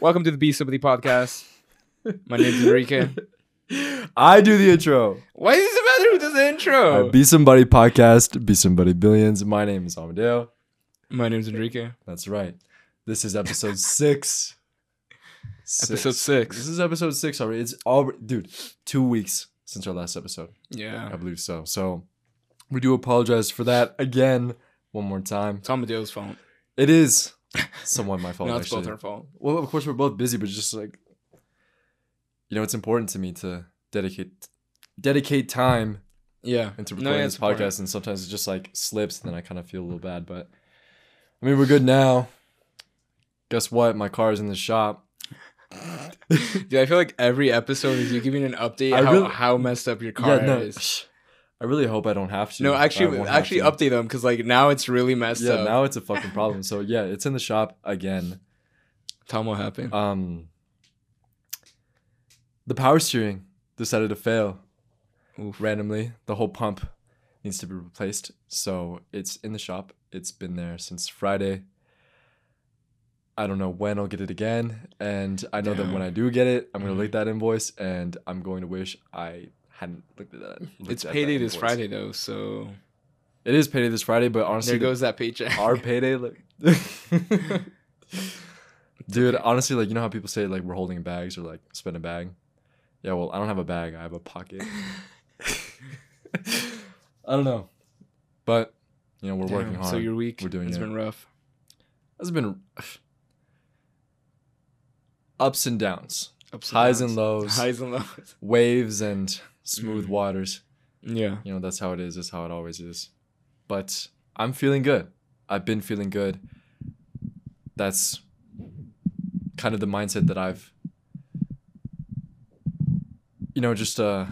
Welcome to the Be Somebody podcast. My name's Enrique. I do the intro. Why does it matter who does the intro? Uh, Be Somebody podcast, Be Somebody Billions. My name is Amadeo. My name's Enrique. That's right. This is episode six. Episode six. This is episode six already. It's all, dude, two weeks since our last episode. Yeah. I believe so. So we do apologize for that again, one more time. It's Amadeo's fault. It is somewhat my fault. no, it's actually. both our fault. Well, of course, we're both busy, but just like, you know, it's important to me to dedicate dedicate time Yeah. into No, recording yeah, this it's important. podcast, and sometimes it just like slips, and then I kind of feel a little bad. But I mean, we're good now. Guess what? My car is in the shop. Dude, I feel like every episode is you giving an update I how, really- how messed up your car yeah, no. is. I really hope I don't have to. No, actually, actually update them because like now it's really messed Yeah, up. now it's a fucking problem. So yeah, it's in the shop again. Tell them what happened. Um, the power steering decided to fail Oof. randomly. The whole pump needs to be replaced. So it's in the shop. It's been there since Friday. I don't know when I'll get it again. And I know that when I do get it, I'm going Mhm. to look at that invoice and I'm going to wish I hadn't looked at that. looked It's at that payday this invoice. Friday though, so It is payday this Friday, but honestly, there the- goes that paycheck. our payday like dude honestly like you know how people say like we're holding bags or like spend a bag yeah well i don't have a bag i have a pocket i don't know but you know we're working Damn, hard So your week We're doing it's it. been rough. it's been ups and downs Ups highs and lows Highs and lows. waves and smooth Mhm. waters Yeah. you know that's how it is that's how it always is but i'm feeling good i've been feeling good that's kind of the mindset that i've you know just uh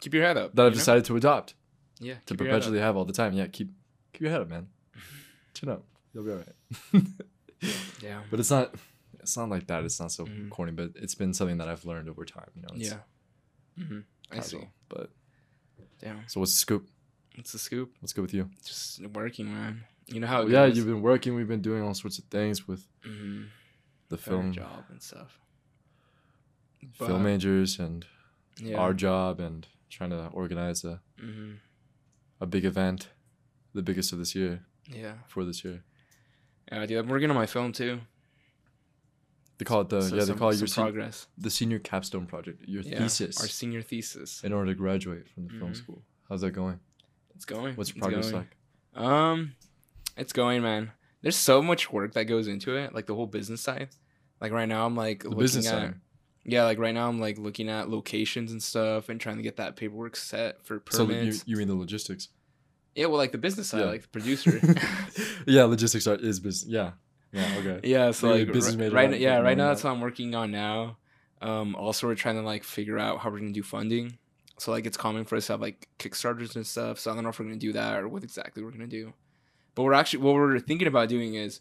Keep your head up. that i've know? decided to adopt Yeah. to keep your head up. perpetually have all the time yeah keep keep your head up man chin up you'll be all right Yeah. but it's not it's not like that it's not so Mhm. corny but it's been something that i've learned over time you know it's Yeah. Hmm I see. but Damn. so what's the scoop What's the scoop? what's good with you Just working, man. You know how it yeah you've been working we've been doing all sorts of things with Mhm. the Film film job and stuff. film majors and yeah. our job and trying to organize a, hmm a big event the biggest of this year Yeah. for this year Yeah, dude. I'm working on my film too. They call it the So yeah they call it your progress. the senior capstone project your Yeah. thesis Our senior thesis. in order to graduate from the film Mhm. school how's that going It's going. what's your It's progress going. like Um, it's going, man. There's so much work that goes into it, like the whole business side. Like right now, I'm like the looking business at, side Yeah, like right now, I'm like looking at locations and stuff and trying to get that paperwork set for so you, permits. you mean the logistics yeah, well, like the business side, Yeah. like the producer. yeah logistics are, is business yeah yeah okay yeah, so like business right, right? yeah, right now that. that's what I'm working on now. Um, also we're trying to like figure out how we're gonna do funding. So like it's common for us to have like Kickstarters and stuff. So I don't know if we're gonna do that or what exactly we're gonna do. But we're actually what we're thinking about doing is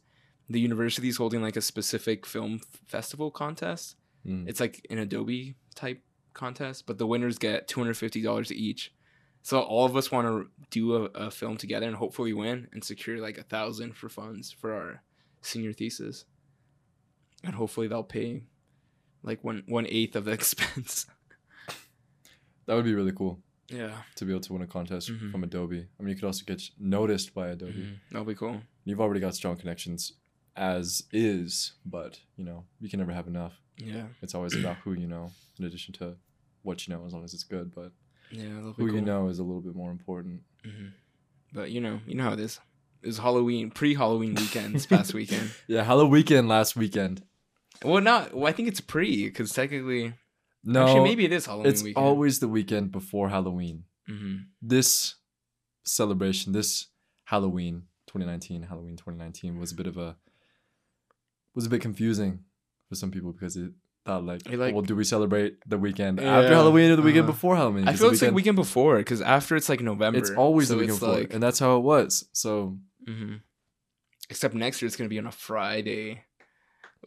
the university is holding like a specific film festival contest. Mm. It's like an Adobe type contest, but the winners get two hundred fifty dollars each. So all of us want to do a, a film together and hopefully win and secure like a thousand for funds for our senior thesis, and hopefully they'll pay like one one eighth of the expense. that would be really cool Yeah, to be able to win a contest Mhm. from adobe i mean you could also get noticed by adobe Mhm. that'll be cool. you've already got strong connections as is but you know you can never have enough Yeah, it's always about who you know in addition to what you know as long as it's good but yeah, who cool. you know is a little bit more important hmm But you know, you know how it is. Was Halloween, pre-Halloween weekend this past weekend. yeah halloween weekend last weekend Well, not. Well, I think it's pre because technically, no actually, maybe it is Halloween it's weekend. always the weekend before halloween hmm this celebration this halloween 2019 halloween 2019 was a bit of a was a bit confusing for some people because it thought like, like- well do we celebrate the weekend Yeah, after halloween or the weekend uh-huh. before halloween I feel it's like weekend before because after it's like November. it's always so the weekend before like- and that's how it was so Mhm. Except next year it's gonna be on a Friday.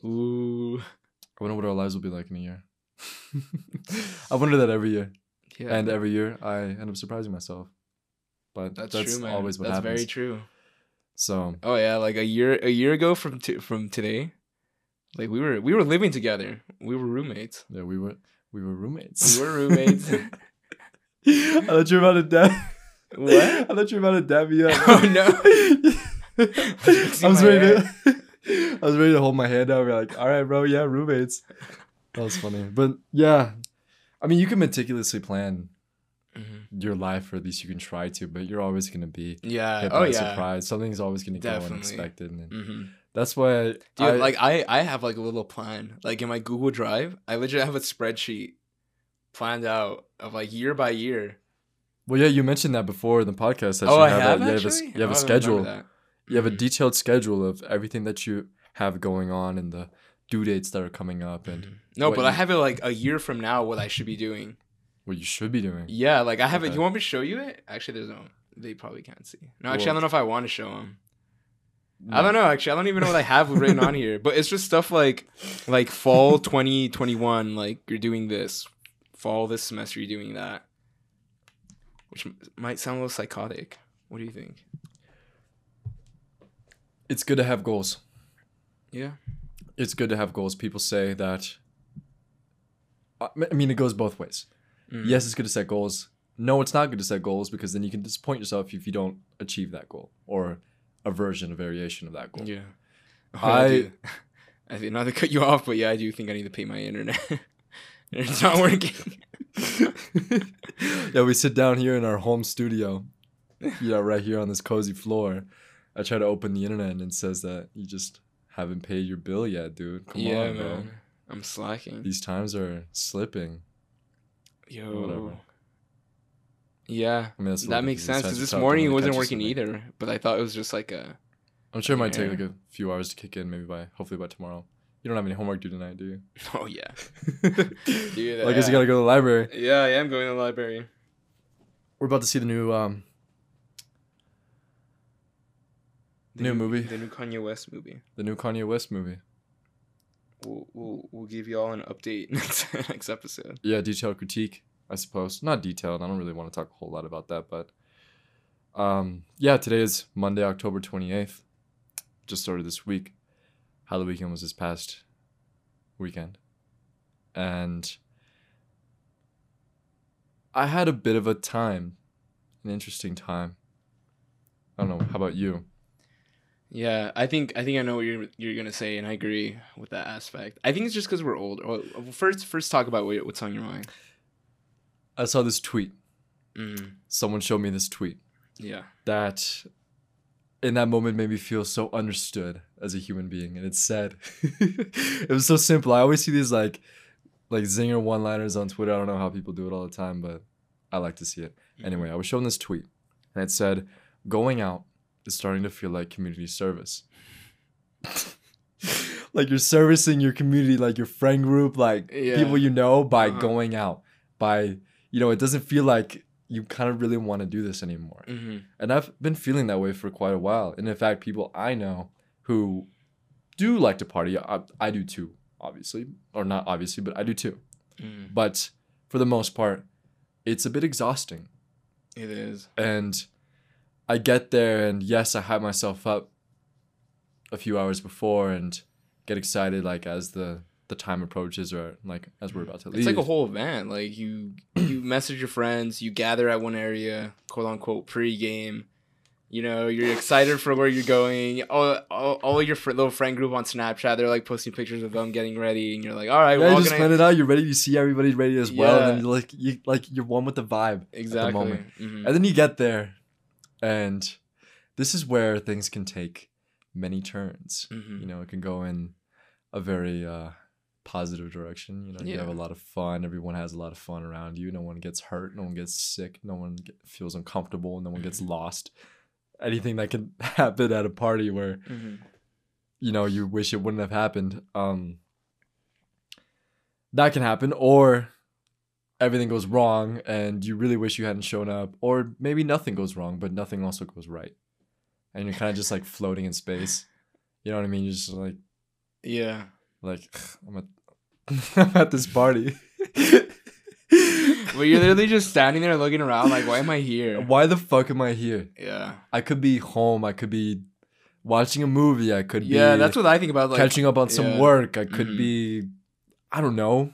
Ooh. I wonder what our lives will be like in a year. I wonder that every year, Yeah. and every year I end up surprising myself. But that's, that's, true, man. always what that's happens. very true. So Oh yeah, like a year a year ago from t- from today, Like we were we were living together. We were roommates. Yeah, we were we were roommates. We were roommates. I thought you were about to dab. What? I thought you were about to dab me up. Oh, no. I was ready to. I was ready to hold my hand out. We're like, all right, bro, yeah, roommates. That was funny, but yeah, I mean, you can meticulously plan Mhm. your life, or at least you can try to, but you're always gonna be Yeah. Oh yeah. surprise. Something's always gonna go Definitely. unexpected, and hmm that's why. Dude, I, like I I have like a little plan. Like in my Google Drive, I legit have a spreadsheet planned out of like year by year. Well, yeah, you mentioned that before in the podcast. That oh, you I have, have a, you have a, you have a Oh, I schedule. that. You have a detailed schedule of everything that you have going on and the due dates that are coming up and Mhm. No, but I have it like a year from now. What I should be doing. what you should be doing. Yeah, like I have it. You want me to show you it? Actually, there's no. They probably can't see. No, actually, I Well- don't know if I want to show them. I don't know. Actually, I don't even know what I have written on here. But it's just stuff like, like fall 2021. Like you're doing this. Fall this semester, you're doing that. Which m- might sound a little psychotic. What do you think? It's good to have goals. Yeah. It's good to have goals. People say that. I I mean, it goes both ways. Mm. Yes, it's good to set goals. No, it's not good to set goals because then you can disappoint yourself if you don't achieve that goal or a version, a variation of that goal. Yeah. I- I. I think not to cut you off, but yeah, I do think I need to pay my internet. It's not working. yeah, we sit down here in our home studio, Yeah, right here on this cozy floor. I try to open the internet and it says that you just haven't paid your bill yet, dude. Come yeah, on, bro. I'm slacking. These times are slipping. Yo. whatever. Yeah. I mean, That makes sense because this morning it wasn't working slipping. either. But I thought it was just like a. I'm sure it might take like a few hours to kick in, maybe by hopefully by tomorrow. You don't have any homework due tonight, do you? Oh yeah. Dude, that- I guess you gotta go to the library. Yeah, I am going to the library. We're about to see the new um The New movie. The new Kanye West movie. the new Kanye West movie. We'll we'll, we'll give you all an update next next episode. Yeah, detailed critique, I suppose. Not detailed. I don't really want to talk a whole lot about that, but um yeah, today is Monday, October 28th. Just started this week. Halloween weekend was this past weekend. And I had a bit of a time, an interesting time. I don't know. How about you? Yeah, I think I think I know what you're you're gonna say, and I agree with that aspect. I think it's just because we're old. Well, first, first talk about what, what's on your mind. I saw this tweet. Mm, Someone showed me this tweet yeah. that in that moment made me feel so understood as a human being. And it's sad. it was so simple. I always see these like, like zinger one liners on Twitter. I don't know how people do it all the time, but I like to see it. Anyway, I was shown this tweet and it said, going out is starting to feel like community service. like you're servicing your community, like your friend group, like Yeah. people you know by Uh-huh. going out. By, you know, it doesn't feel like you kind of really want to do this anymore. hmm And I've been feeling that way for quite a while. And in fact, people I know who do like to party, I, I do too, obviously. Or not obviously, but I do too. mm But for the most part, it's a bit exhausting. It is. And I get there, and yes, I hype myself up a few hours before and get excited like as the the time approaches or like as we're about to leave. It's like a whole event. Like you you message your friends, you gather at one area, quote unquote pre-game. You know, you're excited for where you're going. All, all, all your fr- little friend group on Snapchat, they're like posting pictures of them getting ready, and you're like, all right, yeah, we're all just gonna plan it out. You're ready. You see everybody's ready as well, and you're like you like you're one with the vibe. exactly. the moment. Mhm. And then you get there, and this is where things can take many turns. Mhm. You know, it can go in a very uh, positive direction. You know, you have a lot of fun. Everyone has a lot of fun around you. No one gets hurt. No one gets sick. No one get, feels uncomfortable. No one gets Mhm. lost. Anything that can happen at a party where Mhm. you know you wish it wouldn't have happened. Um, that can happen, or everything goes wrong and you really wish you hadn't shown up, or maybe nothing goes wrong, but nothing also goes right, and you're kind of just like floating in space. You know what I mean? You're just like Yeah. like I'm at I'm at this party. But you're literally just standing there looking around, like, why am I here? Why the fuck am I here? Yeah. I could be home. I could be watching a movie. I could yeah, be that's what I think about. Like catching up on some yeah. work. I could Mhm. be, I don't know,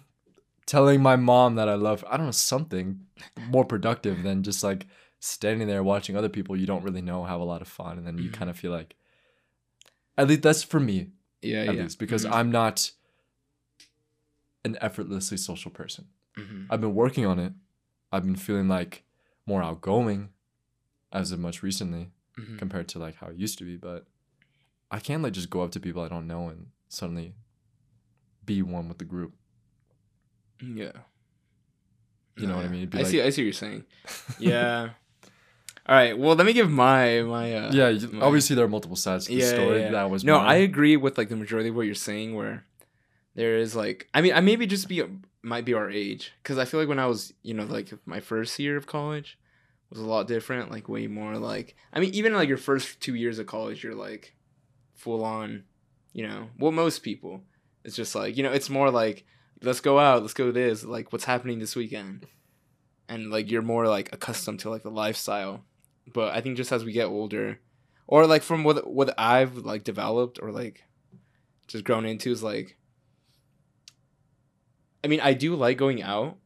telling my mom that I love. I don't know something more productive than just like standing there watching other people you don't really know have a lot of fun, and then you Mhm. kind of feel like. At least that's for me, yeah, at yeah. least, because Mhm. I'm not an effortlessly social person. Mhm. I've been working on it. I've been feeling like more outgoing as of much recently Mhm. compared to like how it used to be, but I can't like just go up to people I don't know and suddenly be one with the group. Yeah. You know what I mean? Be I like- see. I see what you're saying. Yeah. All right. Well, let me give my my. Uh, yeah, you- my- obviously there are multiple sides to the Yeah, yeah, story. yeah. That was No, mine. I agree with like the majority of what you're saying. Where there is like, I mean, I maybe just be might be our age because I feel like when I was, you know, like my first year of college was a lot different. Like way more like, I mean, even like your first two years of college, you're like full on, you know, well, most people. It's just like you know, it's more like let's go out, let's go this, like what's happening this weekend, and like you're more like accustomed to like the lifestyle. But I think just as we get older, or like from what what I've like developed or like just grown into is like I mean I do like going out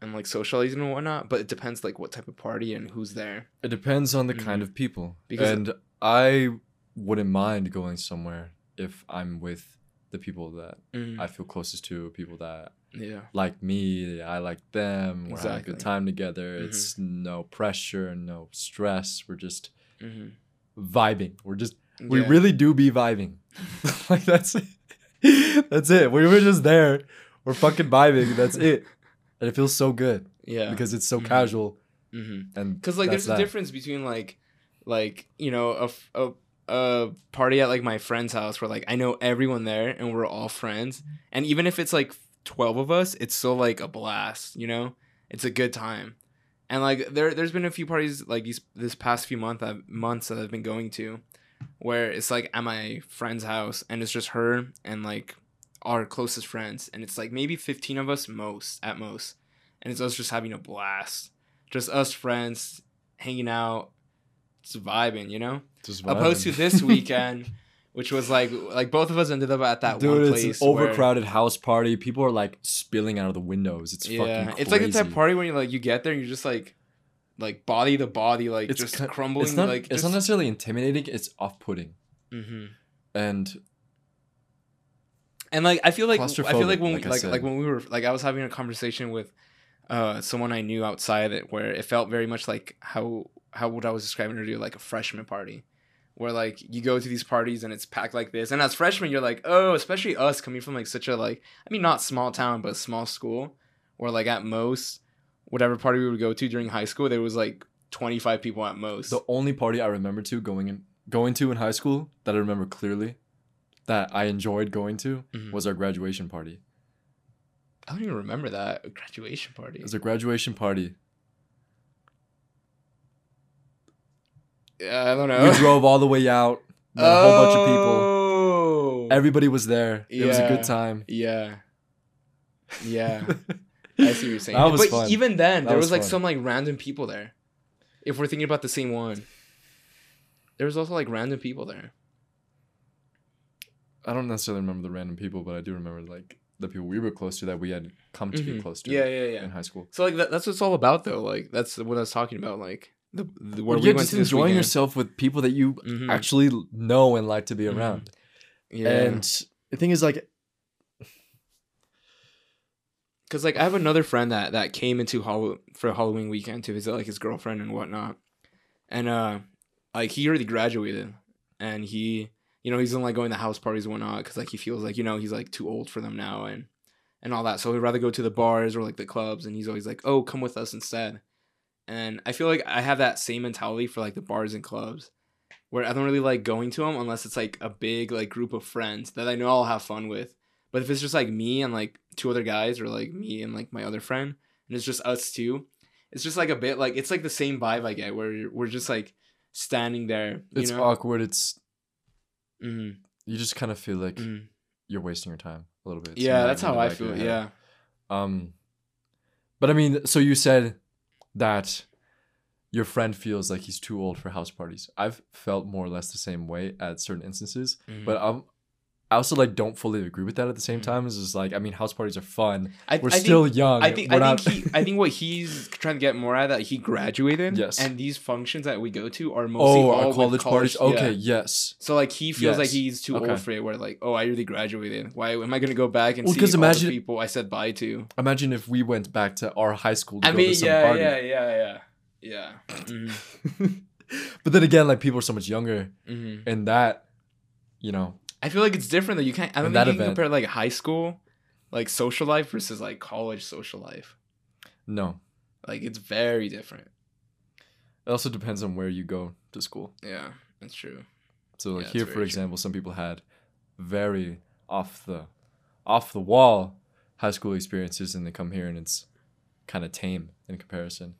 and like socializing and whatnot, but it depends like what type of party and who's there. It depends on the kind Mhm. of people. Because- and I wouldn't mind going somewhere if I'm with the people that I feel closest to, people that yeah. like me, I like them, we're having a good time together. Mhm. It's no pressure, and no stress. We're just Mm-hmm. vibing. We're just we really do be vibing. like that's it. that's it. We were just there. We're fucking vibing. That's it. And it feels so good yeah because it's so Mhm. casual mm-hmm. and because like there's a that. difference between like like you know a, f- a a party at like my friend's house where like I know everyone there and we're all friends and even if it's like 12 of us it's still like a blast you know it's a good time and like there there's been a few parties like these this past few month I've, months that I've been going to where it's like at my friend's house and it's just her and like our closest friends and it's like maybe 15 of us most at most and it's us just having a blast just us friends hanging out just vibing you know just opposed to this weekend which was like like both of us ended up at that Dude, one it's place an where- overcrowded house party. People are like spilling out of the windows. It's yeah fucking crazy. it's like the type of party where you like you get there and you're just like like body to body like It's just ki- crumbling It's not. like it's not necessarily intimidating. It's off-putting, hmm and and like I feel like I feel like when like I like like when we were like I was having a conversation with uh someone I knew outside it where it felt very much like how how what I was describing earlier like a freshman party where like you go to these parties and it's packed like this. And as freshmen you're like oh especially us coming from like such a like I mean not small town but small school where like at most whatever party we would go to during high school there was like 25 people at most. The only party I remember to going in going to in high school that I remember clearly, that I enjoyed going to Mhm. was our graduation party. I don't even remember that a graduation party It was a graduation party. yeah, I don't know We drove all the way out. Met a whole bunch of people. Oh. Everybody was there. It was a good time. Yeah. Yeah. I see what you're saying. That was but fun. even then, That there was was, like fun. some like random people there. If we're thinking about the same one. There was also like random people there. I don't necessarily remember the random people, but I do remember like the people we were close to that we had come to be Mhm. close to. Yeah, yeah, yeah. In high school. So like that, that's what it's all about though. Like that's what I was talking about. Like the, the where Well, we yeah, just to enjoying weekend. yourself with people that you Mhm. actually know and like to be Mhm. around. Yeah. And the thing is, like, Cause like I have another friend that that came into Hall- for Halloween weekend to visit like his girlfriend and whatnot, and uh, like he already graduated, and he, you know, he's in like going to house parties and whatnot, cause like he feels like you know he's like too old for them now and and all that, so he'd rather go to the bars or like the clubs, and he's always like, oh, come with us instead, and I feel like I have that same mentality for like the bars and clubs, where I don't really like going to them unless it's like a big like group of friends that I know I'll have fun with. But if it's just like me and like two other guys, or like me and like my other friend, and it's just us two, it's just like a bit like it's like the same vibe I get where we're just like standing there. You it's know? awkward. It's Mhm, you just kind of feel like mhm. you're wasting your time a little bit. It's Yeah, that's how I feel. Yeah. Um, but I mean, so you said that your friend feels like he's too old for house parties. I've felt more or less the same way at certain instances, Mhm. but um, I also like don't fully agree with that at the same Mhm. time. It's just like I mean, house parties are fun. I, We're I think- still young. I think We're I not- think he I think what he's trying to get more at that he graduated. Yes. And these functions that we go to are mostly oh, all our with college, parties. yeah. Okay, yes. So like he feels like he's too Okay. old for it. Where like, oh, I already graduated. Why am I gonna go back and Well, see 'cause all imagine- the people I said bye to? Imagine if we went back to our high school to I go mean, yeah, party. yeah, yeah, yeah, yeah. Mhm. but then again, like people are so much younger, Mhm. and that, you know, I feel like it's different though. You can't. I don't In think that you can event- compare like high school, like social life versus like college social life. no. Like it's very different. It also depends on where you go to school. Yeah, that's true. So like Yeah, here, that's for very true. example, some people had very off the off the wall high school experiences, and they come here and it's kind of tame in comparison.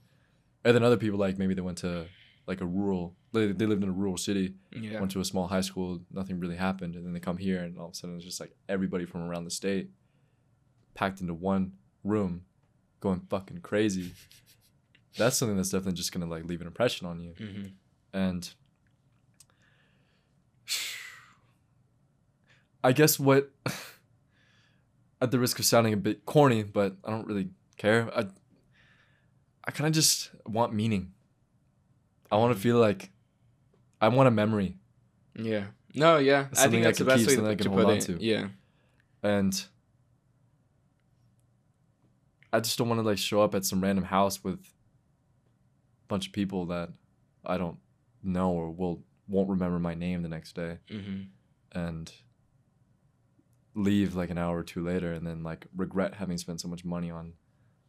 And then other people like maybe they went to like a rural, they, they lived in a rural city, Yeah. went to a small high school, nothing really happened, and then they come here and all of a sudden it's just like everybody from around the state packed into one room, going fucking crazy. That's something that's definitely just gonna like leave an impression on you. hmm And I guess what, at the risk of sounding a bit corny, but I don't really care. I, I kind of just want meaning. I want to Mhm. feel like I want a memory. Yeah. No, yeah. I Something think I that's the can best keep, way something I to can put hold on to. Yeah. And I just don't want to like show up at some random house with a bunch of people that I don't know or will won't remember my name the next day. hmm and leave like an hour or two later and then like regret having spent so much money on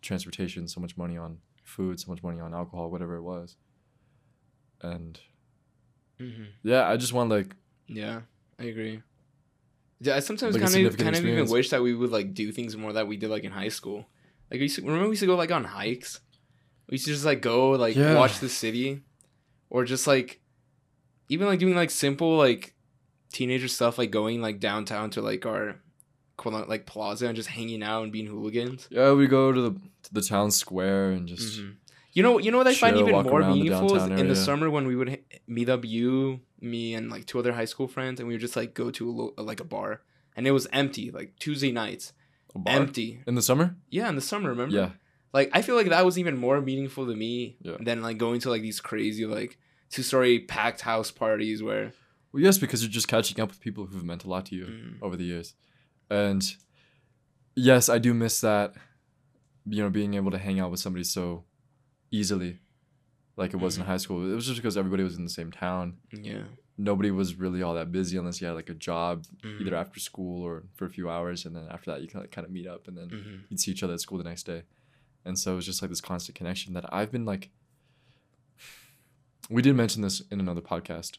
transportation so much money on food so much money on alcohol whatever it was and hmm yeah i just want like Yeah, I agree. Yeah, I sometimes Like kind of kind of even wish that we would like do things more that we did like in high school. Like we used to, remember we used to go like on hikes. We used to just like go like Yeah. watch the city, or just like even like doing like simple like teenager stuff like going like downtown to like our like plaza and just hanging out and being hooligans. yeah we go to the to the town square and just Mhm. You know, you know what I find even more the meaningful is in the summer when we would meet up you, me, and like two other high school friends, and we would just like go to a lo- like a bar, and it was empty, like Tuesday nights, empty. in the summer Yeah, in the summer, remember? yeah Like I feel like that was even more meaningful to me Yeah. than like going to like these crazy like two story packed house parties where. well yes because you're just catching up with people who've meant a lot to you Mm, over the years. And yes, I do miss that, you know, being able to hang out with somebody so easily like it was in Mhm. high school. It was just because everybody was in the same town. yeah. Nobody was really all that busy unless you had like a job Mhm, either after school or for a few hours. And then after that, you kind of, kind of meet up and then mhm. you'd see each other at school the next day. And so it was just like this constant connection that I've been like. We did mention this in another podcast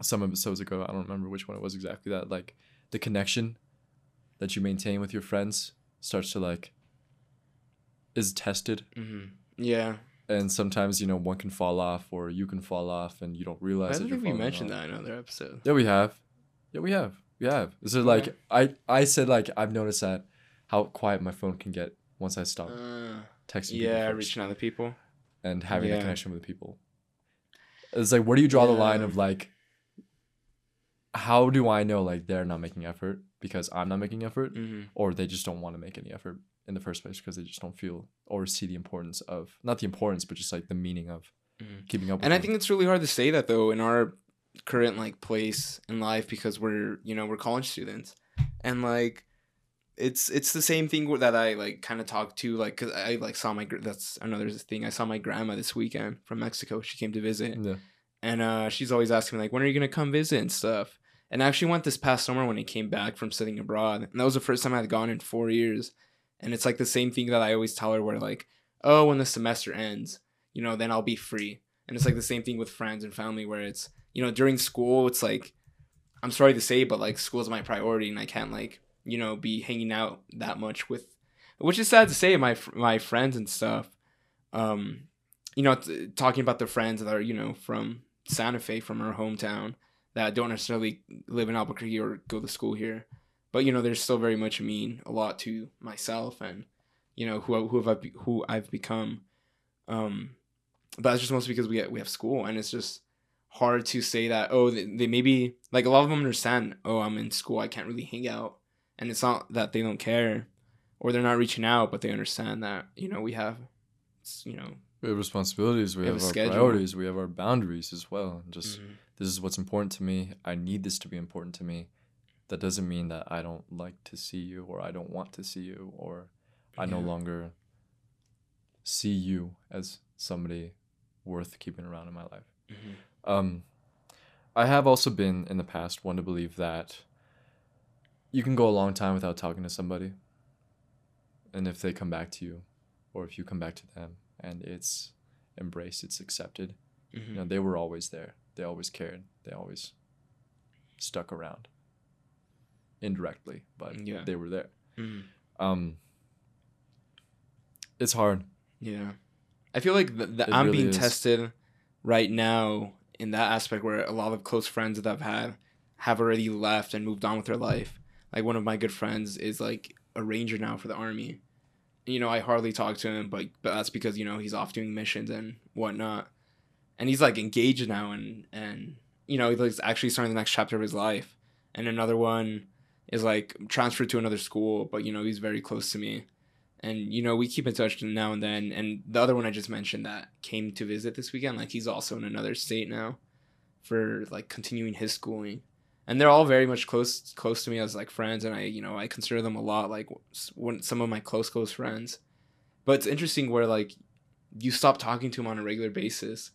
some episodes ago. I don't remember which one it was exactly. That like the connection that you maintain with your friends starts to like is tested. Yeah. And sometimes, you know, one can fall off or you can fall off and you don't realize. I don't think we mentioned off. that in another episode. Yeah, we have. Yeah, we have. We have. Is it like I I said like I've noticed that how quiet my phone can get once I stop Uh, texting. yeah, reaching out to people. and having a connection with people. It's like where do you draw the line of like how do I know like they're not making effort because I'm not making effort hmm or they just don't want to make any effort in the first place because they just don't feel or see the importance of not the importance but just like the meaning of Mhm. keeping up with and I them. think it's really hard to say that though in our current like place in life because we're you know we're college students. And like it's it's the same thing that I like kind of talked to like because I like saw my that's another thing. I saw my grandma this weekend from Mexico. She came to visit. Yeah. and uh she's always asking me like when are you gonna come visit? and stuff. And I actually went this past summer when he came back from studying abroad. And that was the first time I had gone in four years and it's like the same thing that I always tell her where like oh when the semester ends you know then I'll be free. And it's like the same thing with friends and family where it's you know during school it's like I'm sorry to say but like school's my priority and I can't like you know be hanging out that much with which is sad to say my my friends and stuff. Um you know t- talking about the friends that are you know from Santa Fe from our hometown that don't necessarily live in Albuquerque or go to school here but you know they're still very much mean a lot to myself and you know who who have I, who I've become um but that's just mostly because we we have school, and it's just hard to say that. Oh, they, they maybe like a lot of them understand. Oh, I'm in school. I can't really hang out, and it's not that they don't care, or they're not reaching out, but they understand that you know we have, you know, We have responsibilities. We, We have have, our schedule. priorities. We have our boundaries as well. Just mhm, this is what's important to me. I need this to be important to me. That doesn't mean that I don't like to see you or I don't want to see you or I no longer see you as somebody worth keeping around in my life. mhm. Um, I have also been in the past one to believe that you can go a long time without talking to somebody, and if they come back to you, or if you come back to them, and it's embraced, it's accepted. mhm. You know, they were always there. They always cared. They always stuck around. Indirectly, but Yeah. they were there. Mhm. Um, it's hard. Yeah. I feel like the, the, I'm really being is. tested right now in that aspect where a lot of close friends that I've had have already left and moved on with their life. Like one of my good friends is like a ranger now for the army. You know, I hardly talk to him, but but that's because you know he's off doing missions and whatnot, and he's like engaged now and and you know he's actually starting the next chapter of his life. And another one is like transferred to another school, but you know he's very close to me. And you know we keep in touch now and then. And the other one i just mentioned that came to visit this weekend like he's also in another state now for like continuing his schooling. And they're all very much close close to me as like friends. And i you know i consider them a lot like some of my close close friends. But it's interesting where like you stop talking to them on a regular basis.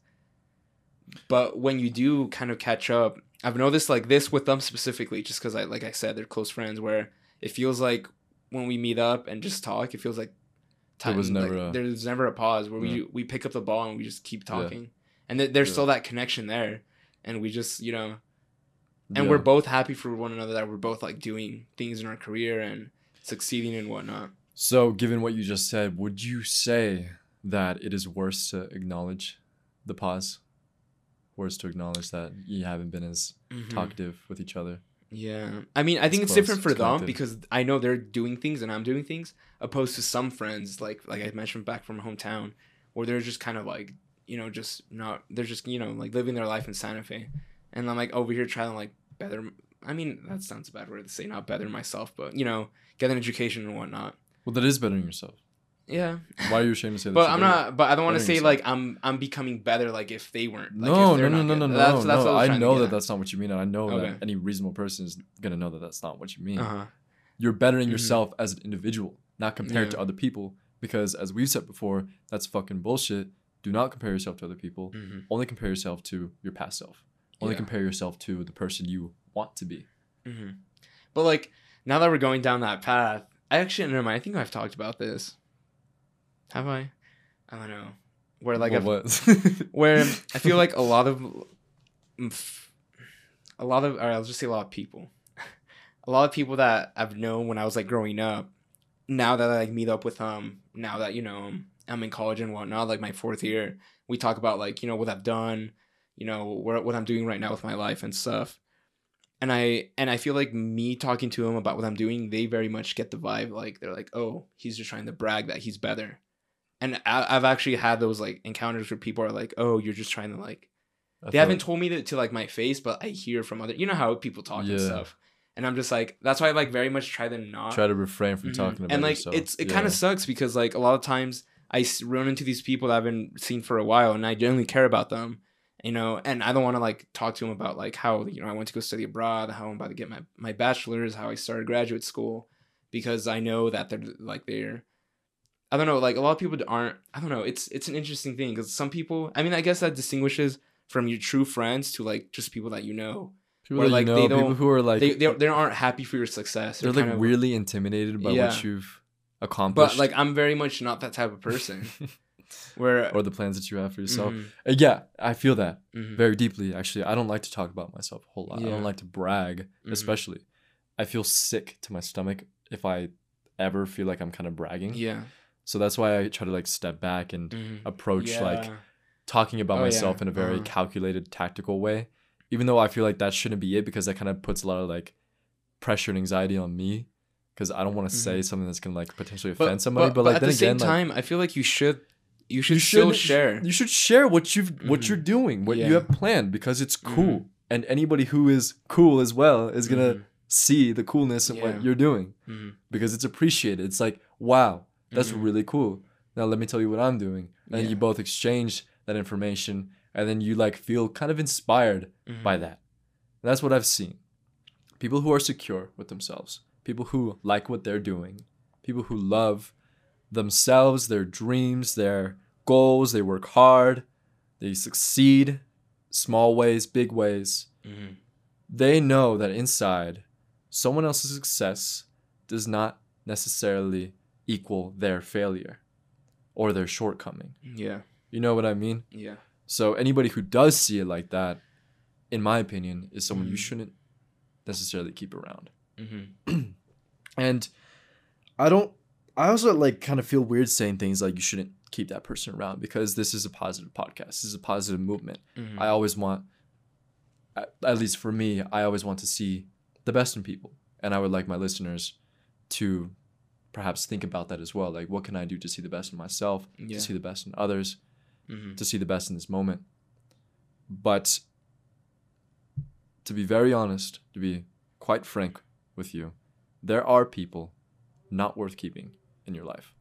But when you do kind of catch up i've noticed like this with them specifically just because i like i said they're close friends where it feels like when we meet up and just talk, it feels like There was like, a- there's never a pause where we Yeah. we pick up the ball and we just keep talking, and th- there's Yeah. still that connection there, and we just you know, and Yeah. we're both happy for one another that we're both like doing things in our career and succeeding and whatnot. So, given what you just said, would you say that it is worse to acknowledge the pause? Worse to acknowledge that you haven't been as Mhm. talkative with each other? Yeah, I mean, I think It's it's, different for them because I know they're doing things and I'm doing things, opposed to some friends like like I mentioned back from hometown, where they're just kind of like you know just not they're just you know like living their life in Santa Fe, and I'm like over here trying to like better. I mean, that sounds a bad word to say, not better myself, but you know, get an education and whatnot. Well, that is bettering yourself. Yeah, Why are you ashamed to say that? but I'm better? not. But I don't want to say like I'm I'm becoming better like if they weren't. Like, no, if no, no, no, no, no, That's- that's no. I know that at. that's not what you mean, and I know Okay. that any reasonable person is gonna know that that's not what you mean. Uh-huh. You're bettering Mhm. yourself as an individual, not compared to other people. Because as we've said before, that's fucking bullshit. Do not compare yourself to other people. Mhm. Only compare yourself to your past self. Only Yeah. compare yourself to the person you want to be. hmm But like now that we're going down that path, I actually never mind. I think I've talked about this. Have I? I don't know. Where like Well, where I feel like a lot of mm, a lot of or I'll just say a lot of people. A lot of people that I've known when I was like growing up, now that I like meet up with them, now that you know I'm in college and whatnot, like my fourth year, we talk about like you know what I've done, you know what what I'm doing right now with my life and stuff. And I and I feel like me talking to them about what I'm doing, they very much get the vibe like they're like, oh, he's just trying to brag that he's better. And I, I've actually had those like encounters where people are like, oh, you're just trying to like I they haven't told me that to like my face, but I hear from other. You know how people talk and stuff, and I'm just like, that's why I like very much try to not. try to refrain from Mhm. talking about and like yourself. it's it Yeah. kind of sucks because like a lot of times I run into these people that I've been seeing for a while, and I genuinely care about them, you know, and I don't want to like talk to them about like how you know I went to go study abroad, how I'm about to get my my bachelor's, how I started graduate school, because I know that they're like they're. I don't know, like a lot of people aren't. I don't know. It's it's an interesting thing because some people. I mean, I guess that distinguishes from your true friends to like just people that you know. people where, like, you they know, people don't- who are like they they, they aren't happy for your success. they're They're like kind of- weirdly intimidated by Yeah. what you've accomplished. But like I'm very much not that type of person. Where or the plans that you have for yourself. Mhm, Uh, yeah, I feel that mhm. very deeply. Actually, I don't like to talk about myself a whole lot. I don't like to brag, Mhm. especially. I feel sick to my stomach if I ever feel like I'm kind of bragging. yeah. So that's why I try to like step back and mhm. approach like talking about Oh, yeah. myself in a very Uh-huh. calculated, tactical way. Even though I feel like that shouldn't be it because that kind of puts a lot of like pressure and anxiety on me because I don't want to say something that's gonna like potentially offend somebody. But, like Mm-hmm. at then the same again, like, time, I feel like you should you should still should- share. You should share what you've what Mhm. you're doing, what Yeah. you have planned, because it's cool. Mhm. And anybody who is cool as well is gonna see the coolness in Yeah. what you're doing because it's appreciated. It's like, wow, that's Mhm. really cool. Now let me tell you what I'm doing. And Yeah. you both exchange that information and then you like feel kind of inspired Mhm. by that. That's what I've seen. People who are secure with themselves, people who like what they're doing, people who love themselves, their dreams, their goals, they work hard, they succeed, small ways, big ways. Mhm. They know that inside, someone else's success does not necessarily equal their failure or their shortcoming. Yeah. You know what I mean? Yeah. So anybody who does see it like that, in my opinion, is someone you Mhm. shouldn't necessarily keep around. Mhm. And I don't I also like kind of feel weird saying things like you shouldn't keep that person around because this is a positive podcast. This is a positive movement. Mhm. I always want at, at least for me, I always want to see the best in people. And I would like my listeners to perhaps think about that as well. Like what can I do to see the best in myself, Yeah. to see the best in others? Mhm. to see the best in this moment. But to be very honest, to be quite frank with you, there are people not worth keeping in your life.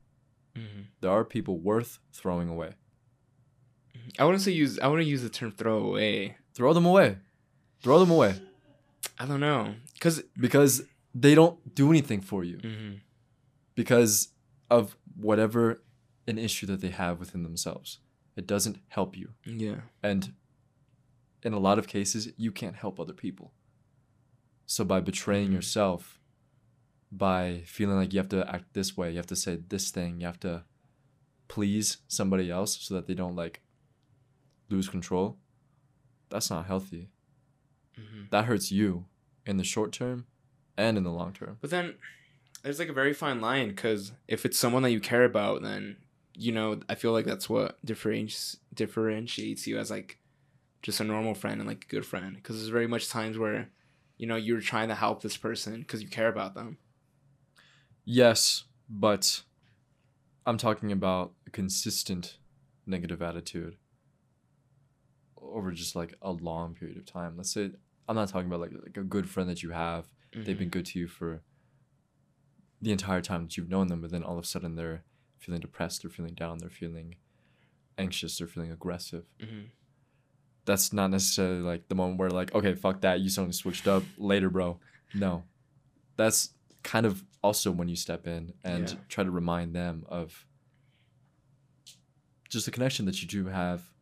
Mhm. There are people worth throwing away. I wouldn't say use. I wouldn't use the term throw away. Throw them away. Throw them away I don't know, cause. because they don't do anything for you Mhm. Because of whatever an issue that they have within themselves. It doesn't help you. Yeah. And in a lot of cases, you can't help other people. So by betraying Mhm. yourself, by feeling like you have to act this way, you have to say this thing, you have to please somebody else so that they don't like lose control, that's not healthy. Mhm. That hurts you in the short term and in the long term. But then there's like a very fine line because if it's someone that you care about, then you know I feel like that's what differentiates differentiates you as like just a normal friend and like a good friend. Because there's very much times where you know you're trying to help this person because you care about them. Yes, but I'm talking about a consistent negative attitude over just like a long period of time. Let's say I'm not talking about like like a good friend that you have. They've been Mhm. good to you for the entire time that you've known them, but then all of a sudden they're feeling depressed, they're feeling down, they're feeling anxious, they're feeling aggressive. Mhm. That's not necessarily like the moment where like, okay, fuck that, you suddenly switched up later, bro. No. That's kind of also when you step in and Yeah. try to remind them of just the connection that you do have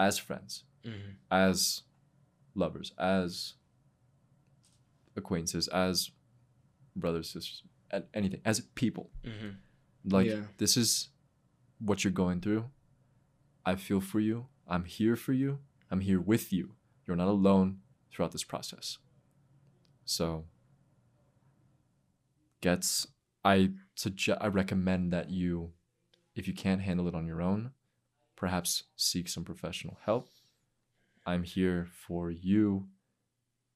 as friends, Mhm. as lovers, as acquaintances, as brothers, sisters, and anything, as people. Mhm. Like Yeah. this is what you're going through. I feel for you. I'm here for you. I'm here with you. You're not alone throughout this process. So gets I suggest I recommend that you if you can't handle it on your own, perhaps seek some professional help. I'm here for you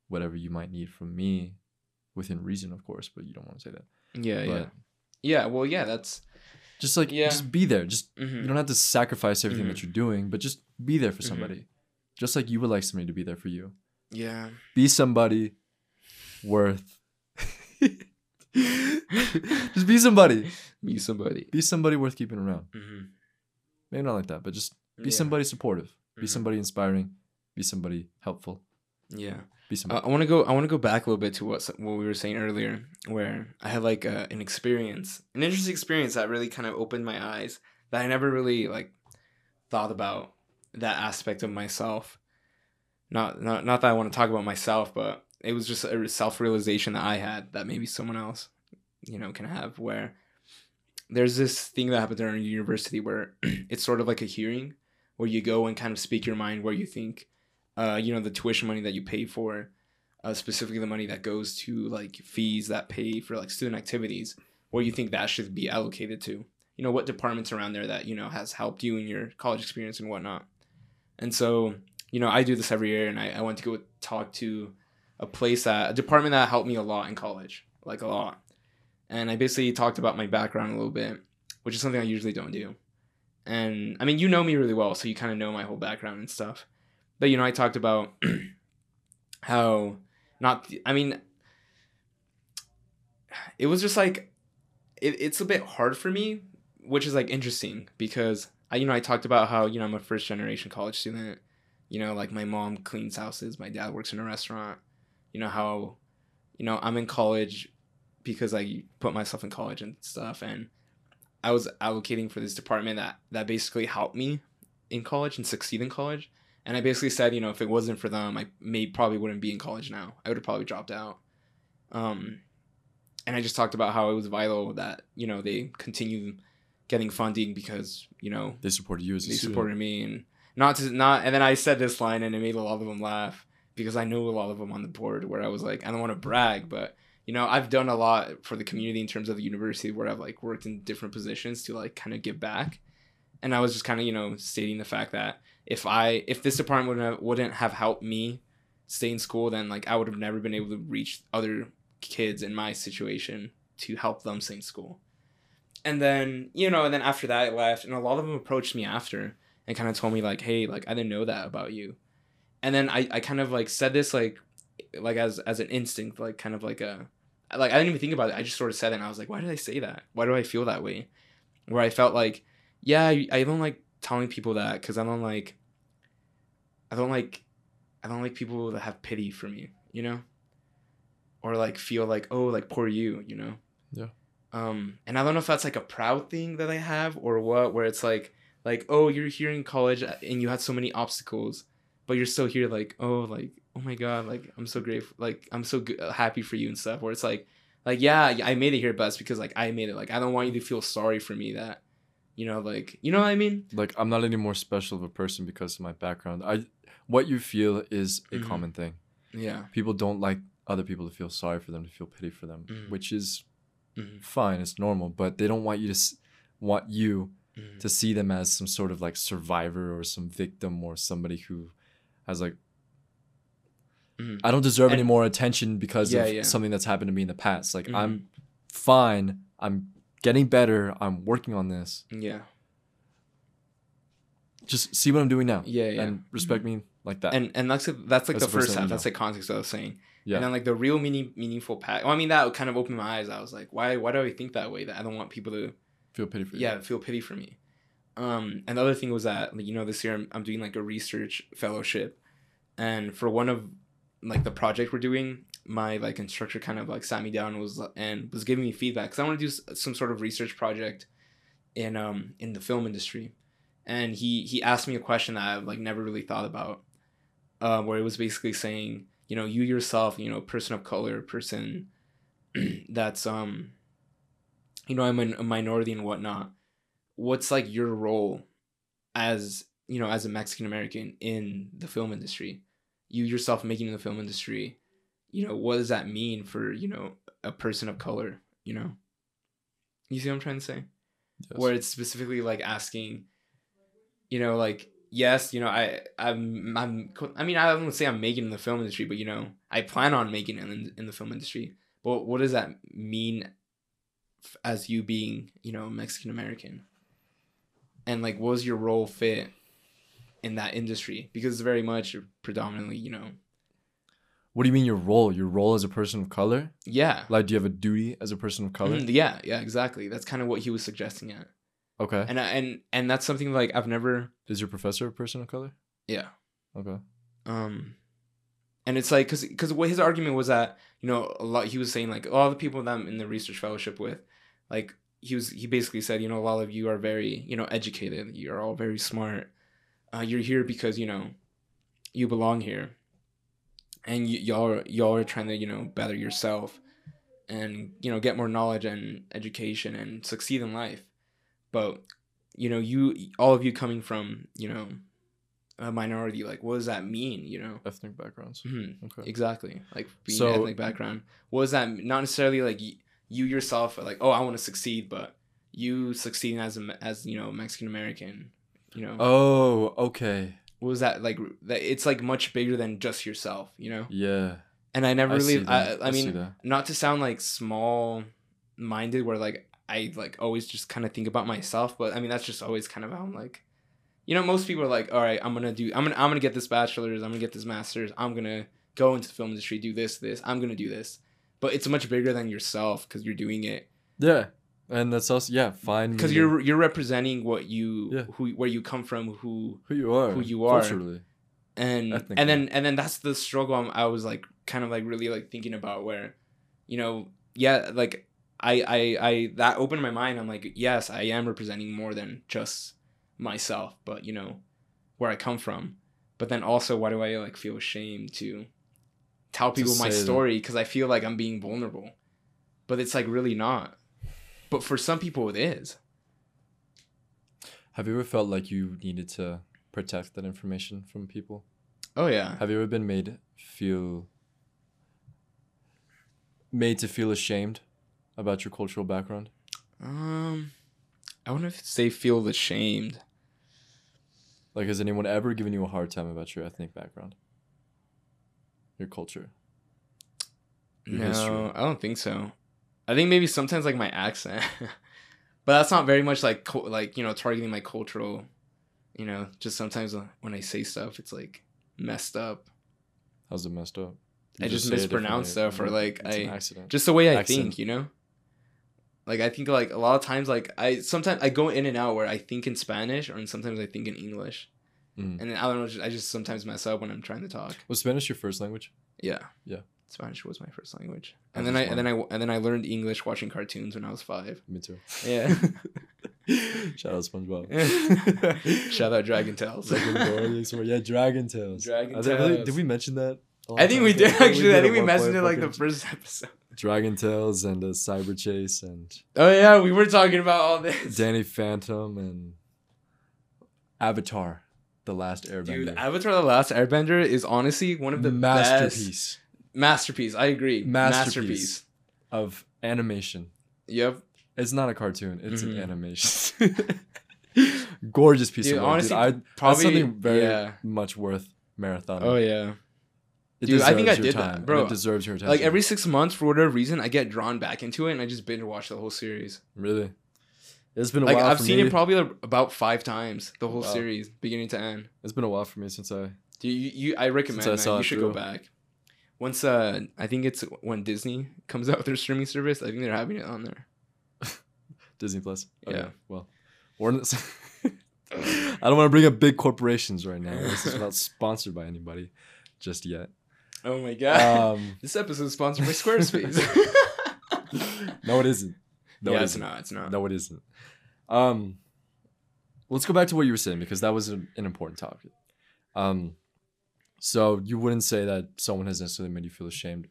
whatever you might need from me within reason of course, but you don't want to say that. Yeah. Yeah. But Yeah. Well. Yeah. That's. just like Yeah. just be there. Just mhm. you don't have to sacrifice everything that Mhm. you're doing, but just be there for Mhm. somebody. Just like you would like somebody to be there for you. Yeah. Be somebody worth just be somebody. Be somebody. Be somebody worth keeping around. hmm Maybe not like that, but just be yeah. somebody supportive. Be Mhm. somebody inspiring. Be somebody helpful. Yeah. Be Uh. I want to go. I want to go back a little bit to what what we were saying earlier, where I had like a, an experience, an interesting experience that really kind of opened my eyes that I never really like thought about that aspect of myself. Not not not that I want to talk about myself, but it was just a self realization that I had that maybe someone else, you know, can have. Where there's this thing that happens during university where it's sort of like a hearing, where you go and kind of speak your mind where you think uh, you know, the tuition money that you pay for, uh, specifically the money that goes to like fees that pay for like student activities, where you think that should be allocated to. You know, what departments around there that, you know, has helped you in your college experience and whatnot. And so, you know, I do this every year and I, I went to go talk to a place that, a department that helped me a lot in college, like a lot. And I basically talked about my background a little bit, which is something I usually don't do. and I mean, you know me really well, so you kind of know my whole background and stuff. But you know, I talked about how not. I mean, it was just like it, it's a bit hard for me, which is like interesting because I you know I talked about how you know I'm a first generation college student. You know, like my mom cleans houses, my dad works in a restaurant. You know how, you know I'm in college because I put myself in college and stuff, and I was advocating for this department that that basically helped me in college and succeed in college. And I basically said, you know, if it wasn't for them, I may probably wouldn't be in college now. I would have probably dropped out. Um, and I just talked about how it was vital that you know they continue getting funding because you know They supported you as a they student. supported me and not to not and then I said this line and it made a lot of them laugh because I knew a lot of them on the board where I was like I don't want to brag but you know I've done a lot for the community in terms of the university where I've like worked in different positions to like kind of give back and I was just kind of you know stating the fact that if I if this department wouldn't have, wouldn't have helped me stay in school then like I would have never been able to reach other kids in my situation to help them stay in school. And then you know and then after that I left and a lot of them approached me after and kind of told me like hey like i didn't know that about you. And then i i kind of like said this like like as as an instinct like kind of like a like i didn't even think about it. I just sort of said it and i was like why did i say that? Why do i feel that way? Where i felt like yeah i, don't like telling people that because i don't like i don't like i don't like people that have pity for me you know or like feel like oh like poor you you know Yeah. um and i don't know if that's like a proud thing that i have or what where it's like like oh you're here in college and you had so many obstacles but you're still here like oh like oh my god like i'm so grateful like i'm so good, happy for you and stuff where it's like like yeah i made it here but it's because like i made it like i don't want you to feel sorry for me that you know like you know what i mean Like I'm not any more special of a person because of my background. I what you feel is a Mhm. common thing. yeah People don't like other people to feel sorry for them, to feel pity for them, Mhm. which is Mhm. fine. It's normal, but they don't want you to s- want you Mhm. to see them as some sort of like survivor or some victim or somebody who has like Mhm. I don't deserve any more attention because Yeah, of yeah. something that's happened to me in the past. Like I'm Mhm. fine. I'm getting better. I'm working on this. yeah Just see what I'm doing now. yeah yeah And respect me like that. and and that's that's like That's the the first half you that's like context i was saying yeah. And then like the real meaning meaningful pack. Well, I mean that kind of opened my eyes. I was like, why why do I think that way? That I don't want people to feel pity for you. yeah feel pity for me. Um, and the other thing was that like, you know this year I'm, I'm doing like a research fellowship, and for one of like the project we're doing, my like instructor kind of like sat me down and was and was giving me feedback because I want to do some sort of research project in um in the film industry, and he he asked me a question that I've like never really thought about, uh, where it was basically saying you know you yourself you know person of color person that's um you know i'm a minority and whatnot what's like your role as you know as a mexican american in the film industry? You yourself making in the film industry you know what does that mean for you know a person of color you know? You see what i'm trying to say? Yes. where it's specifically like asking you know like yes you know i i'm i'm i mean i don't say i'm making in the film industry but you know i plan on making it in, in the film industry. But what does that mean f- as you being you know mexican american and like what was your role fit in that industry? Because it's very much predominantly you know What do you mean your role? Your role as a person of color? yeah Like, do you have a duty as a person of color? Mhm, yeah yeah exactly that's kind of what he was suggesting at Okay. and I- and and that's something like i've never Is your professor a person of color? yeah Okay. um and it's like because because what his argument was that you know a lot he was saying like all the people that i'm in the research fellowship with like he was he basically said you know a lot of you are very you know educated you're all very smart uh, you're here because you know you belong here and y- y'all are, y'all are trying to you know better yourself and you know get more knowledge and education and succeed in life but you know you all of you coming from you know a minority like what does that mean you know Ethnic backgrounds. Mhm, Okay. exactly like being So- ethnic background what does that not necessarily like y- you yourself are like oh i want to succeed but you succeeding as a as you know mexican american you know Oh, okay. What was that like that it's like much bigger than just yourself you know Yeah. and i never I really see I. I mean not to sound like small minded where like I like always just kind of think about myself. But I mean, that's just always kind of how I'm like, you know, most people are like, all right, I'm gonna do, I'm gonna, I'm gonna get this bachelor's, I'm gonna get this master's, I'm gonna go into the film industry, do this, this, I'm gonna do this. But it's much bigger than yourself because you're doing it Yeah, and that's also yeah, fine. because you're you're representing what you Yeah. who where you come from, who who you are, who you are. culturally. and and then and then that's the struggle I'm, i was like kind of like really like thinking about where you know yeah like I, I i that opened my mind i'm like yes i am representing more than just myself but you know where i come from but then also why do i like feel ashamed to tell people my story because i feel like i'm being vulnerable but it's like really not but for some people it is Have you ever felt like you needed to protect that information from people? oh yeah Have you ever been made feel made to feel ashamed about your cultural background? um i wouldn't say feel ashamed Like, has anyone ever given you a hard time about your ethnic background, your culture? Your no, history. I don't think so. I think maybe sometimes like my accent, but that's not very much like co- like you know targeting my cultural. You know, just sometimes uh, when I say stuff, it's like messed up. How's it messed up? I just it mispronounce stuff or, like, it's an I-. Just the way I Accent. think, you know. Like I think like a lot of times like I sometimes I go in and out where I think in Spanish or and sometimes I think in English, Mhm. and I don't know. I just sometimes mess up when I'm trying to talk. Was Spanish your first language? Yeah. Yeah. Spanish was my first language, and then I and then I and then I learned English watching cartoons when I was five. Me too. Yeah. Shout out SpongeBob. Shout out Dragon Tales. Yeah, Dragon Tales. Dragon Tales. Did we mention that? I think we did actually. I think we mentioned it like the first episode. Dragon Tales and uh, Cyberchase and Oh yeah, we were talking about all this. Danny Phantom and Avatar, The Last Airbender. Dude, Avatar: The Last Airbender is honestly one of the best masterpiece. I agree. Masterpiece. Masterpiece. of animation. Yep. It's not a cartoon. It's Mhm. an animation. Gorgeous piece Dude, of work. honestly, dude. I, probably- that's something very yeah. much worth marathon. Oh yeah. it dude, I think I did that, time, and bro. It deserves your attention. Like every six months, for whatever reason, I get drawn back into it, and I just binge watch the whole series. really, it's been a Like while. I've seen me. it probably like, about five times, the whole Wow. series, beginning to end. It's been a while for me since I. Do you, you I recommend I You should go back. Once uh I think it's when Disney comes out with their streaming service, I think they're having it on there. Disney Plus. Yeah. Well, we're I don't want to bring up big corporations right now. This is not sponsored by anybody just yet. Oh my god. Um, this episode is sponsored by Squarespace. no, it isn't. No, yeah, it's isn't. not, it's not. No, it isn't. Um, let's go back to what you were saying because that was an, an important topic. Um, so you wouldn't say that someone has necessarily made you feel ashamed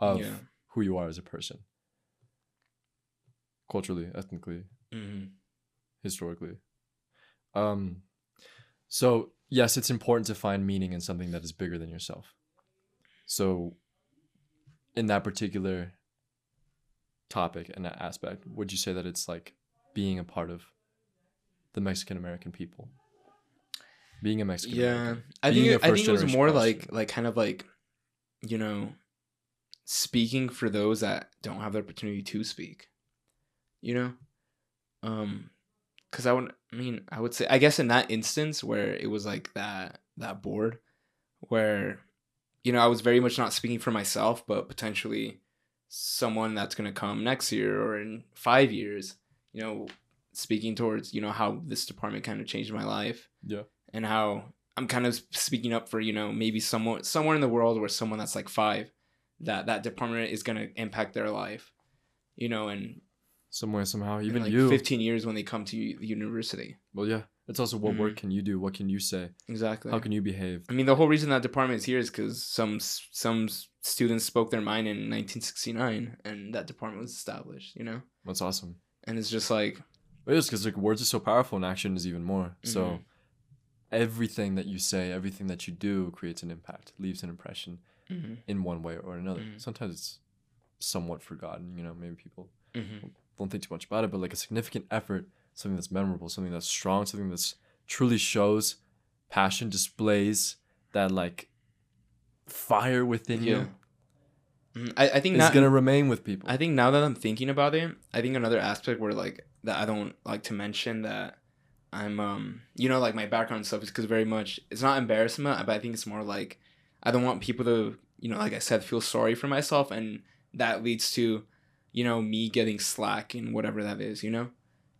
of Yeah. who you are as a person, culturally, ethnically, hmm historically. Um, so yes, it's important to find meaning in something that is bigger than yourself. So, in that particular topic and aspect, would you say that it's like being a part of the Mexican American people? Being a Mexican Yeah. I think it, I think it was more like like kind of like you know speaking for those that don't have the opportunity to speak. You know? Um cuz I would I mean, I would say I guess in that instance where it was like that that board where you know, I was very much not speaking for myself, but potentially someone that's going to come next year or in 5 years, you know, speaking towards, you know, how this department kind of changed my life Yeah. And how I'm kind of speaking up for you know maybe someone somewhere in the world where someone that's like five that that department is gonna impact their life, you know, and Somewhere, somehow, even like you. 15 years when they come to university. Well, yeah. It's also what Mhm. work can you do? What can you say? Exactly. How can you behave? I mean, the whole reason that department is here is because some some students spoke their mind in 1969, and that department was established. You know, That's awesome. and it's just like It is because like words are so powerful and action is even more. So Mhm. Everything that you say, everything that you do creates an impact, leaves an impression mhm, in one way or another. Mhm. Sometimes it's somewhat forgotten, you know, maybe people mhm. don't think too much about it, but like a significant effort, something that's memorable, something that's strong, something that's truly shows passion, displays that like fire within Yeah. you. Mhm. I, I think is gonna remain with people. I think now that I'm thinking about it, I think another aspect where like that I don't like to mention that I'm um you know like my background stuff is because very much it's not embarrassment, but I think it's more like I don't want people to you know like I said feel sorry for myself, and that leads to you know me getting slack in whatever that is, you know,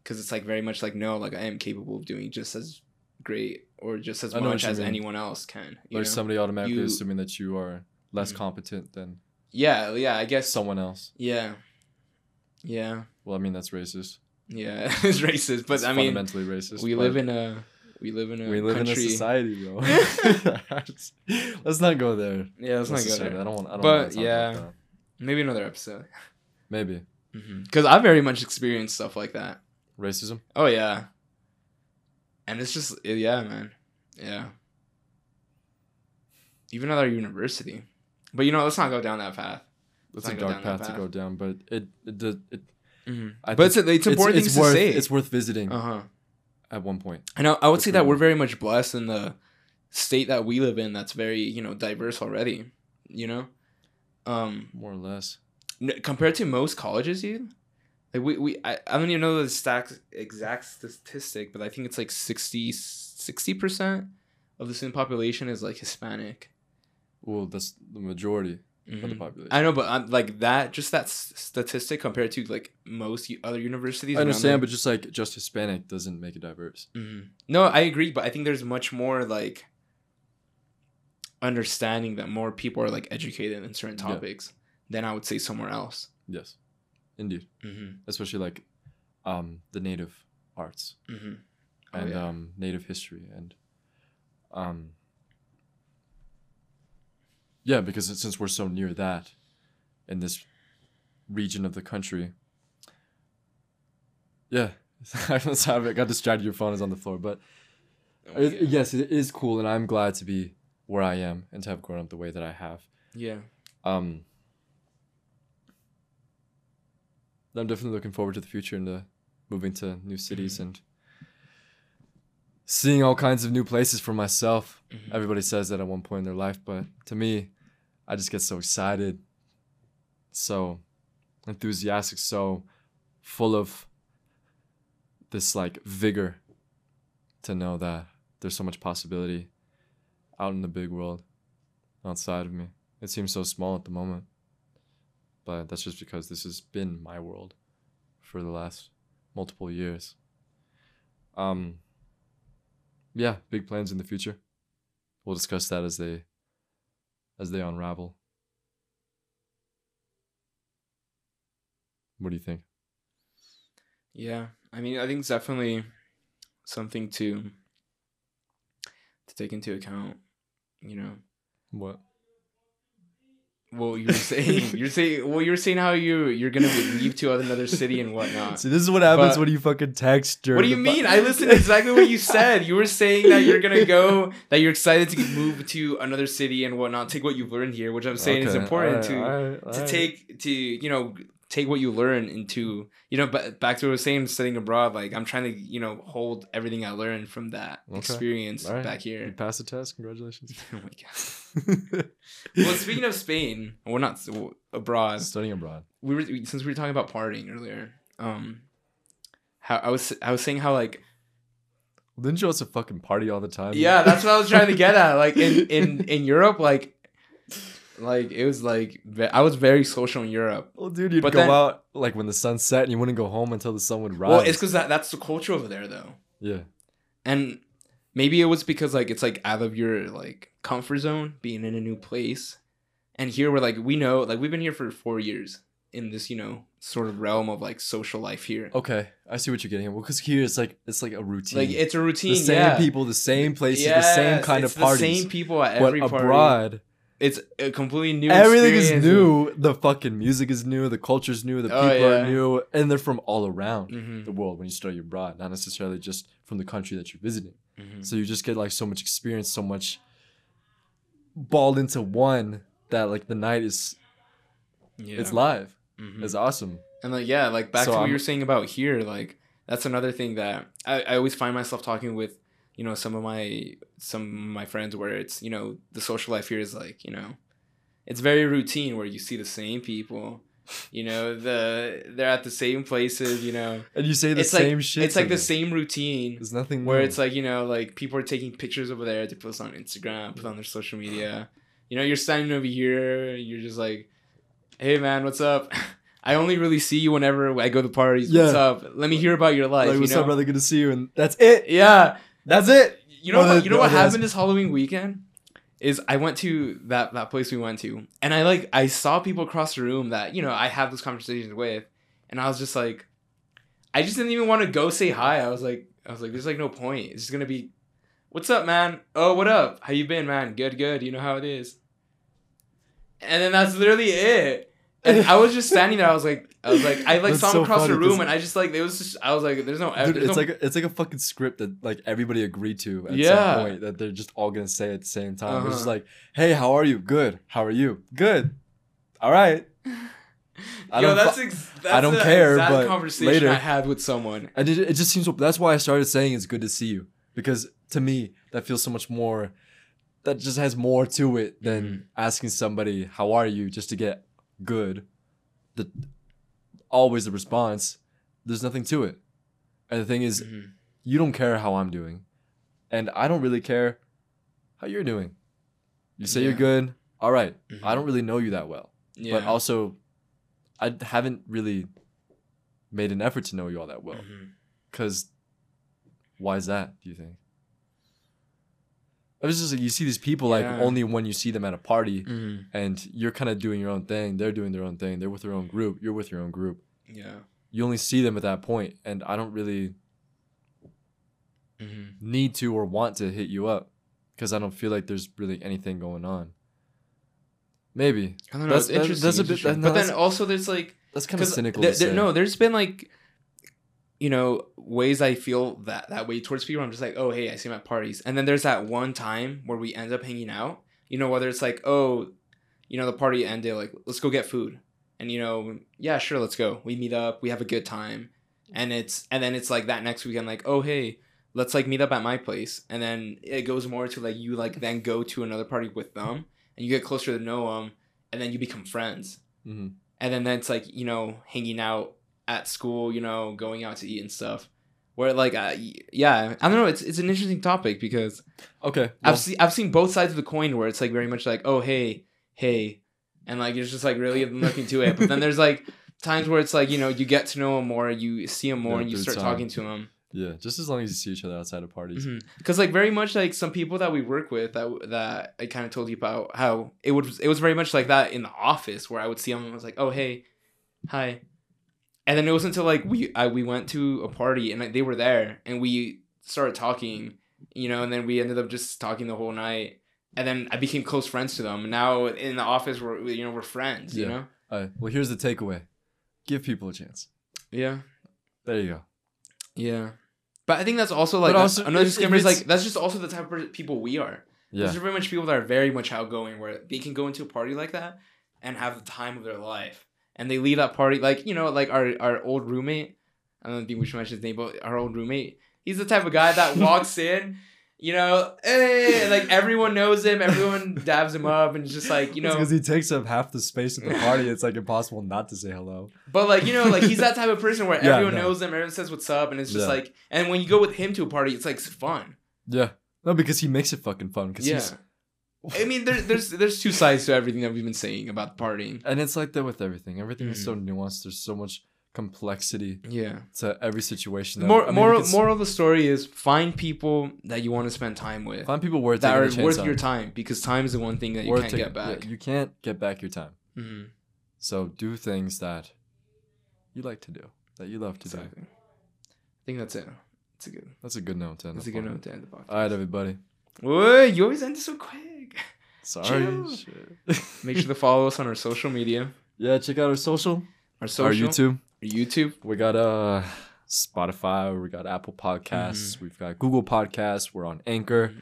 because it's like very much like no, like I am capable of doing just as great or just as I know what much as mean. anyone else can. You like know? somebody automatically You- assuming that you are less Mhm. competent than yeah, yeah, I guess someone else. yeah, yeah, Well, I mean that's racist. Yeah. it's racist, but It's I mean. fundamentally racist. we live in a we live in a we live country. in a society, bro. Let's not go there. Yeah, let's not go there. I don't want. I don't But, want to talk yeah. about that. Maybe another episode. Maybe mm-hmm. Because I very much experienced stuff like that. racism. Oh yeah. And it's just yeah, man. Yeah. Even at our university. But you know, let's not go down that path. It's not a dark path to go down, but it it does it. I But it's, think it's important it's, things worth to say. it's worth visiting uh huh. at one point. I know. I would say that we're very much blessed in the state that we live in. That's very you know diverse already. You know, um, More or less. n- compared to most colleges, you like we, we I, I don't even know the stack, exact statistic, but I think it's like 60 percent of the student population is like Hispanic. Well, that's the majority of the population. I know, but um, like that, just that s- statistic compared to like most u- other universities. I understand, the- but just like just Hispanic doesn't make it diverse. Mhm. No, I agree, but I think there's much more like understanding that more people are like educated in certain Yeah. topics than I would say somewhere else. Yes, indeed. Mm-hmm. Especially like um the native arts Mm-hmm. Oh, and yeah. um native history and um yeah because since we're so near that in this region of the country yeah I'm sorry, I got distracted your phone is on the floor but Oh, it- yeah. yes it is cool and i'm glad to be where i am and to have grown up the way that i have yeah. um i'm definitely looking forward to the future and to moving to new cities Mm-hmm. and seeing all kinds of new places for myself. Mhm. everybody says that at one point in their life but to me i just get so excited so enthusiastic so full of this like vigor to know that there's so much possibility out in the big world outside of me. It seems so small at the moment but that's just because this has been my world for the last multiple years. Um yeah big plans in the future we'll discuss that as they as they unravel what do you think Yeah. I mean, I think it's definitely something to to take into account. You know. what Well, you were saying you're saying well, you're saying how you you're gonna leave to another city and whatnot. see this is what happens But- when you fucking text What do you mean? I listened to exactly what you said. You were saying that you're gonna go, that you're excited to move to another city and whatnot. Take what you've learned here, which I'm saying is important alright, to alright, to alright. take to you know take what you learn into you know. But back to what I was saying, studying abroad. Like I'm trying to you know hold everything I learned from that Okay, experience alright. back here you passed the test congratulations Oh my god. Well, speaking of Spain, we're not well, abroad. studying abroad we were since we were talking about partying earlier. Um, how I was I was saying how like didn't you also fucking party all the time yeah, that's what I was trying to get at. Like in in in Europe, like like it was like I was very social in Europe. Well, dude, you'd But go then- out like when the sun set, and you wouldn't go home until the sun would rise. Well, it's because that that's the culture over there though, yeah, and maybe it was because like it's like out of your like comfort zone, being in a new place, and here we're like we know like we've been here for four years in this you know sort of realm of like social life here. okay, I see what you're getting at. Well, because here it's like it's like a routine. Like it's a routine, the same yeah. people, the same places, the same kind of parties. The same people at but every party. abroad, It's a completely new. everything is new. The fucking music is new. The culture's new. The Oh, people yeah. are new, and they're from all around Mhm, the world when you study abroad, not necessarily just from the country that you're visiting. mhm. So you just get like so much experience, so much balled into one that like the night is Yeah. it's live. Mhm. It's awesome. And like yeah, like back So to what I'm- you were saying about here, like that's another thing that I, I always find myself talking with, you know, some of my some of my friends where it's, you know, the social life here is like, you know, it's very routine where you see the same people. You know, the they're at the same places. You know, And you say the it's like same shit. it's like the same routine There's nothing where new. it's like you know like people are taking pictures over there to post on instagram put on their social media you know you're standing over here you're just like hey man what's up i only really see you whenever i go to parties what's up let me hear about your life like, you what's know up, brother? Good to see you. And that's it. yeah That's it. you know what you know what happened this halloween weekend? Is i went to that that place we went to and i like i saw people across the room that you know i have those conversations with and i was just like i just didn't even want to go say hi. I was like i was like there's like no point. It's just gonna be what's up man? Oh what up? How you been man? Good good. You know how it is. And then that's literally it and i was just standing there i was like i was like i like That's saw him so across the room, and i just like it was just i was like there's no Dude, there's it's no- like a, it's like a fucking script that like everybody agreed to at Yeah. some point that they're just all gonna say at the same time. It's just Uh-huh. like, hey, how are you? Good. How are you? Good. All right. I Yo, don't that's, ex- that's I don't care, but conversation later- I had with someone. And it, it just seems that's why I started saying it's good to see you because to me that feels so much more. That just has more to it than Mhm. asking somebody how are you just to get good. The always the response. There's nothing to it, and the thing is, Mhm. you don't care how I'm doing, and I don't really care how you're doing. You say you're good. All right. Mhm. I don't really know you that well, Yeah. but also, I haven't really made an effort to know you all that well. Because why is that? Do you think? It was just like you see these people like only when you see them at a party, Mhm. and you're kind of doing your own thing. They're doing their own thing. They're with their own group. You're with your own group. Yeah. You only see them at that point, and I don't really Mhm. need to or want to hit you up because I don't feel like there's really anything going on. Maybe I don't know. That's- it's that- interesting. that's a bit- that- no, but then that's- also there's like that's kind of cynical. there- say. no, there's been like you know ways I feel that that way towards people. I'm just like, oh hey, I see them at parties, and then there's that one time where we end up hanging out. You know, whether it's like, oh, you know, the party ended, like let's go get food, and you know, yeah, sure, let's go. We meet up, we have a good time, and it's and then it's like that next weekend, like, oh hey, let's like meet up at my place, and then it goes more to like you like then go to another party with them, and you get closer to know them, and then you become friends Mhm. and then that's like you know hanging out at school you know going out to eat and stuff where like uh, yeah i don't know it's, it's an interesting topic because Okay. well, i've seen i've seen both sides of the coin where it's like very much like oh hey hey and like it's just like really looking to it but then there's like times where it's like you know you get to know them more you see them more Yeah, and you start time. talking to them yeah, just as long as you see each other outside of parties. because like very much like some people that we work with that that I kind of told you about how it would it was very much like that in the office where I would see them and I was like oh hey hi and then it wasn't until like we I, we went to a party and like, they were there and we started talking you know and then we ended up just talking the whole night and then I became close friends to them now in the office we're you know we're friends Yeah. you know All right. Well, here's the takeaway: give people a chance. yeah There you go. yeah but I think that's also like also, another disclaimer is like that's just also the type of people we are Yeah. There's very much people that are very much outgoing where they can go into a party like that and have the time of their life. And they leave that party like, you know, like our, our old roommate. I don't think we should mention his name, but our old roommate. He's the type of guy that walks in, you know, hey, like everyone knows him, everyone dabs him up, and it's just like, you know, because he takes up half the space at the party. It's like impossible not to say hello. but like, you know, like he's that type of person where Yeah, everyone no. knows him, everyone says what's up, and it's just Yeah. like, and when you go with him to a party, it's like fun. Yeah. No, because he makes it fucking fun. Because Yeah. he's, I mean, there, there's there's two sides to everything that we've been saying about partying. and it's like that with everything. Everything is so Mm-hmm. nuanced. There's so much complexity Yeah. to every situation. that- More, I mean, moral, moral of the story is find people that you want to spend time with Find people worth that are worth on. your time because time is the one thing that you Worth can't taking- get yeah, back. you can't get back your time. hmm So do things that you like to do, that you love to do. I think that's it. It's a good. That's a good note to end That's a good note to end the podcast. All right, everybody. Whoa, you always end it so quick. Sorry. Shit. Make sure to follow us on our social media, yeah, check out our social, our social, our YouTube. our YouTube. We got uh Spotify, we got Apple Podcasts, Mm-hmm. we've got Google Podcasts, we're on Anchor.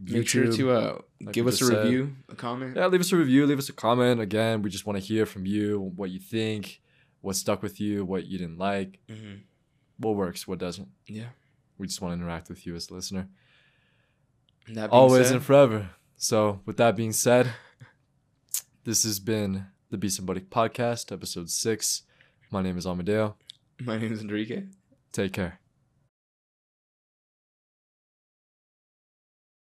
Make sure to uh, like give us a said. review, a comment. Yeah, leave us a review, leave us a comment. Again, we just want to hear from you what you think, what stuck with you, what you didn't like, hmm what works, what doesn't. Yeah. We just want to interact with you as a listener. And that being Always said, and forever. So, with that being said, This has been the Be Somebody podcast, episode six. My name is Amadeo. My name is Enrique. Take care.